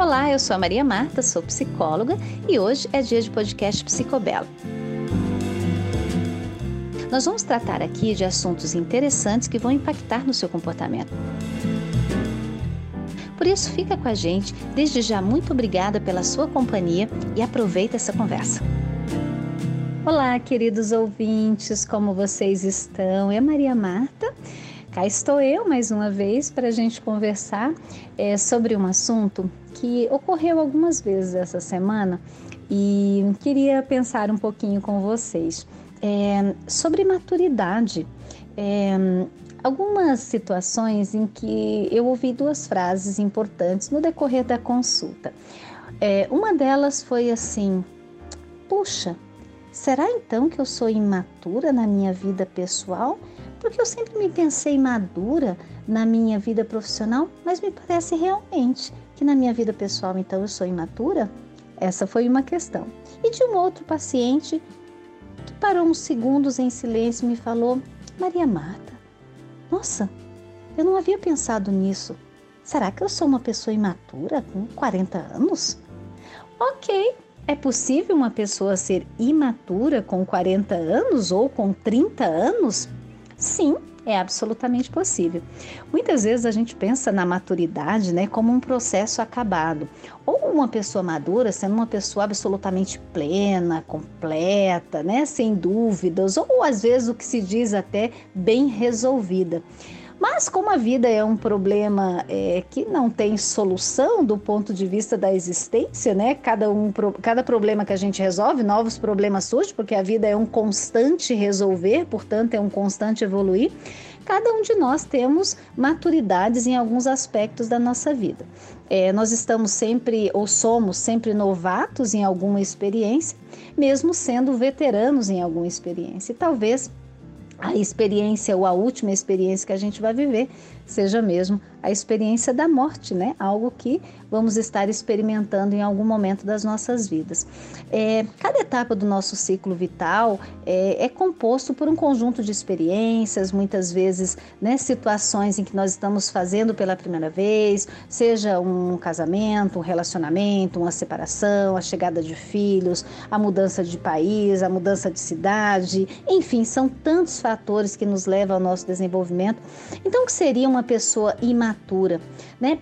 Olá, eu sou a Maria Marta, sou psicóloga e hoje é dia de podcast Psicobelo. Nós vamos tratar aqui de assuntos interessantes que vão impactar no seu comportamento. Por isso, fica com a gente. Desde já, muito obrigada pela sua companhia e aproveita essa conversa. Olá, queridos ouvintes, como vocês estão? É Maria Marta. Cá estou eu mais uma vez para a gente conversar é, sobre um assunto que ocorreu algumas vezes essa semana e queria pensar um pouquinho com vocês é, sobre maturidade. É, algumas situações em que eu ouvi duas frases importantes no decorrer da consulta. É, uma delas foi assim: puxa, será então que eu sou imatura na minha vida pessoal? Porque eu sempre me pensei madura na minha vida profissional, mas me parece realmente que na minha vida pessoal então eu sou imatura? Essa foi uma questão. E de um outro paciente que parou uns segundos em silêncio e me falou: Maria Marta, nossa, eu não havia pensado nisso. Será que eu sou uma pessoa imatura com 40 anos? Ok, é possível uma pessoa ser imatura com 40 anos ou com 30 anos? Sim, é absolutamente possível. Muitas vezes a gente pensa na maturidade né, como um processo acabado. Ou uma pessoa madura sendo uma pessoa absolutamente plena, completa, né, sem dúvidas, ou às vezes o que se diz até bem resolvida. Mas como a vida é um problema é, que não tem solução do ponto de vista da existência, né? Cada, um, cada problema que a gente resolve, novos problemas surgem, porque a vida é um constante resolver, portanto, é um constante evoluir. Cada um de nós temos maturidades em alguns aspectos da nossa vida. É, nós estamos sempre, ou somos sempre novatos em alguma experiência, mesmo sendo veteranos em alguma experiência. E talvez a experiência ou a última experiência que a gente vai viver seja mesmo a experiência da morte, né? Algo que vamos estar experimentando em algum momento das nossas vidas. É, cada etapa do nosso ciclo vital é, é, composto por um conjunto de experiências, muitas vezes, né, situações em que nós estamos fazendo pela primeira vez, seja um casamento, um relacionamento, uma separação, a chegada de filhos, a mudança de país, a mudança de cidade, enfim, são tantos fatores que nos levam ao nosso desenvolvimento. Então, o que seria uma pessoa imatura, né?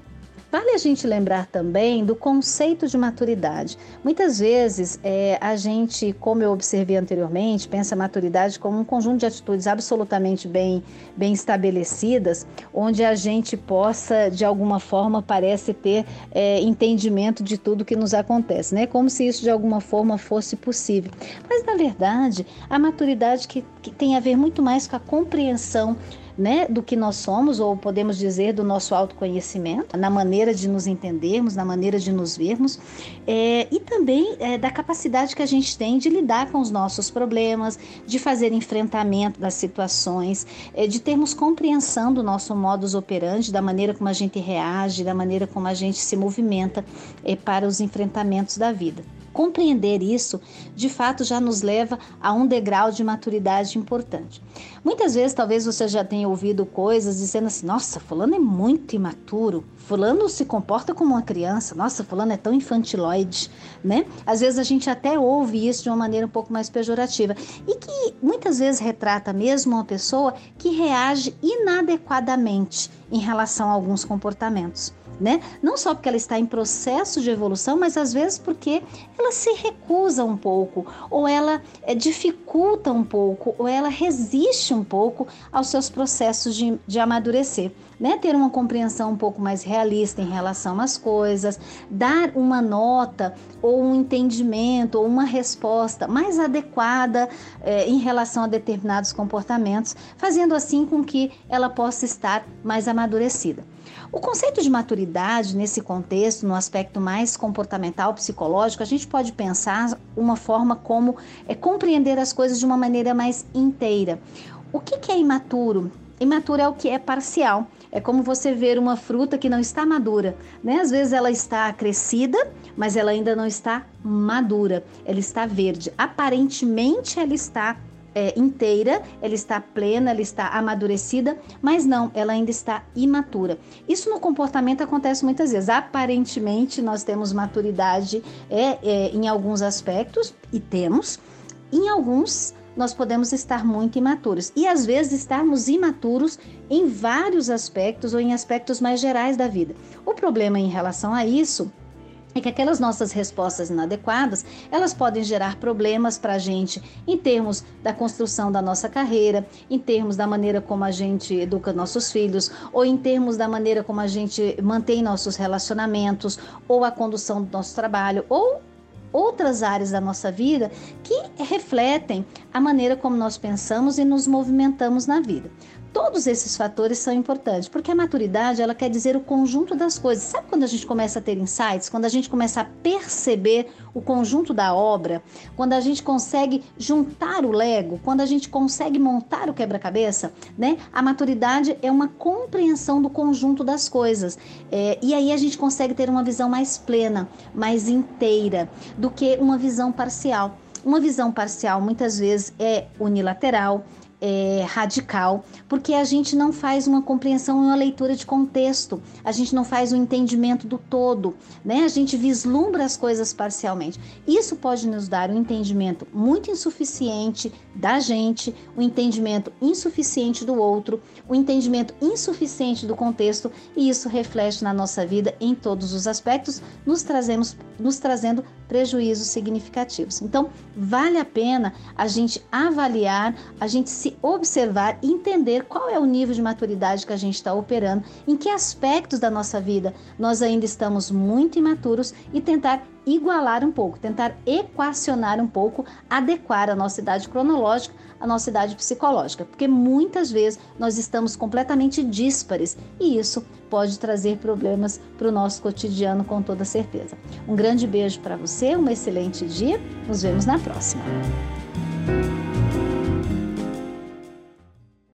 Vale a gente lembrar também do conceito de maturidade. Muitas vezes é, a gente, como eu observei anteriormente, pensa a maturidade como um conjunto de atitudes absolutamente bem, bem estabelecidas, onde a gente possa, de alguma forma, parece ter é, entendimento de tudo que nos acontece, né? Como se isso de alguma forma fosse possível. Mas na verdade, a maturidade que, que tem a ver muito mais com a compreensão né, do que nós somos, ou podemos dizer do nosso autoconhecimento, na maneira de nos entendermos, na maneira de nos vermos, é, e também é, da capacidade que a gente tem de lidar com os nossos problemas, de fazer enfrentamento das situações, é, de termos compreensão do nosso modus operandi, da maneira como a gente reage, da maneira como a gente se movimenta é, para os enfrentamentos da vida. Compreender isso, de fato, já nos leva a um degrau de maturidade importante. Muitas vezes, talvez você já tenha ouvido coisas dizendo assim: nossa, Fulano é muito imaturo, Fulano se comporta como uma criança, nossa, Fulano é tão infantiloide, né? Às vezes a gente até ouve isso de uma maneira um pouco mais pejorativa e que muitas vezes retrata mesmo uma pessoa que reage inadequadamente em relação a alguns comportamentos né? Não só porque ela está em processo de evolução, mas às vezes porque ela se recusa um pouco, ou ela é, dificulta um pouco, ou ela resiste um pouco aos seus processos de, de amadurecer. Né, ter uma compreensão um pouco mais realista em relação às coisas, dar uma nota ou um entendimento ou uma resposta mais adequada é, em relação a determinados comportamentos, fazendo assim com que ela possa estar mais amadurecida. O conceito de maturidade, nesse contexto, no aspecto mais comportamental, psicológico, a gente pode pensar uma forma como é, compreender as coisas de uma maneira mais inteira. O que, que é imaturo? Imaturo é o que é parcial. É como você ver uma fruta que não está madura, né? Às vezes ela está crescida, mas ela ainda não está madura. Ela está verde. Aparentemente ela está é, inteira, ela está plena, ela está amadurecida, mas não, ela ainda está imatura. Isso no comportamento acontece muitas vezes. Aparentemente, nós temos maturidade é, é, em alguns aspectos, e temos, em alguns nós podemos estar muito imaturos e às vezes estarmos imaturos em vários aspectos ou em aspectos mais gerais da vida. O problema em relação a isso é que aquelas nossas respostas inadequadas, elas podem gerar problemas para a gente em termos da construção da nossa carreira, em termos da maneira como a gente educa nossos filhos, ou em termos da maneira como a gente mantém nossos relacionamentos, ou a condução do nosso trabalho, ou outras áreas da nossa vida que refletem a maneira como nós pensamos e nos movimentamos na vida. Todos esses fatores são importantes, porque a maturidade, ela quer dizer o conjunto das coisas. Sabe quando a gente começa a ter insights, quando a gente começa a perceber o conjunto da obra, quando a gente consegue juntar o lego, quando a gente consegue montar o quebra-cabeça, né? A maturidade é uma compreensão do conjunto das coisas. É, e aí a gente consegue ter uma visão mais plena, mais inteira, do que uma visão parcial. Uma visão parcial muitas vezes é unilateral, é, radical, porque a gente não faz uma compreensão e uma leitura de contexto, a gente não faz um entendimento do todo, né? A gente vislumbra as coisas parcialmente. Isso pode nos dar um entendimento muito insuficiente da gente, um entendimento insuficiente do outro, um entendimento insuficiente do contexto, e isso reflete na nossa vida em todos os aspectos, nos trazemos, nos trazendo prejuízos significativos. Então, vale a pena a gente avaliar, a gente se observar entender qual é o nível de maturidade que a gente está operando, em que aspectos da nossa vida nós ainda estamos muito imaturos e tentar igualar um pouco, tentar equacionar um pouco, adequar a nossa idade cronológica à nossa idade psicológica, porque muitas vezes nós estamos completamente díspares e isso pode trazer problemas para o nosso cotidiano com toda certeza. Um grande beijo para você, um excelente dia, nos vemos na próxima.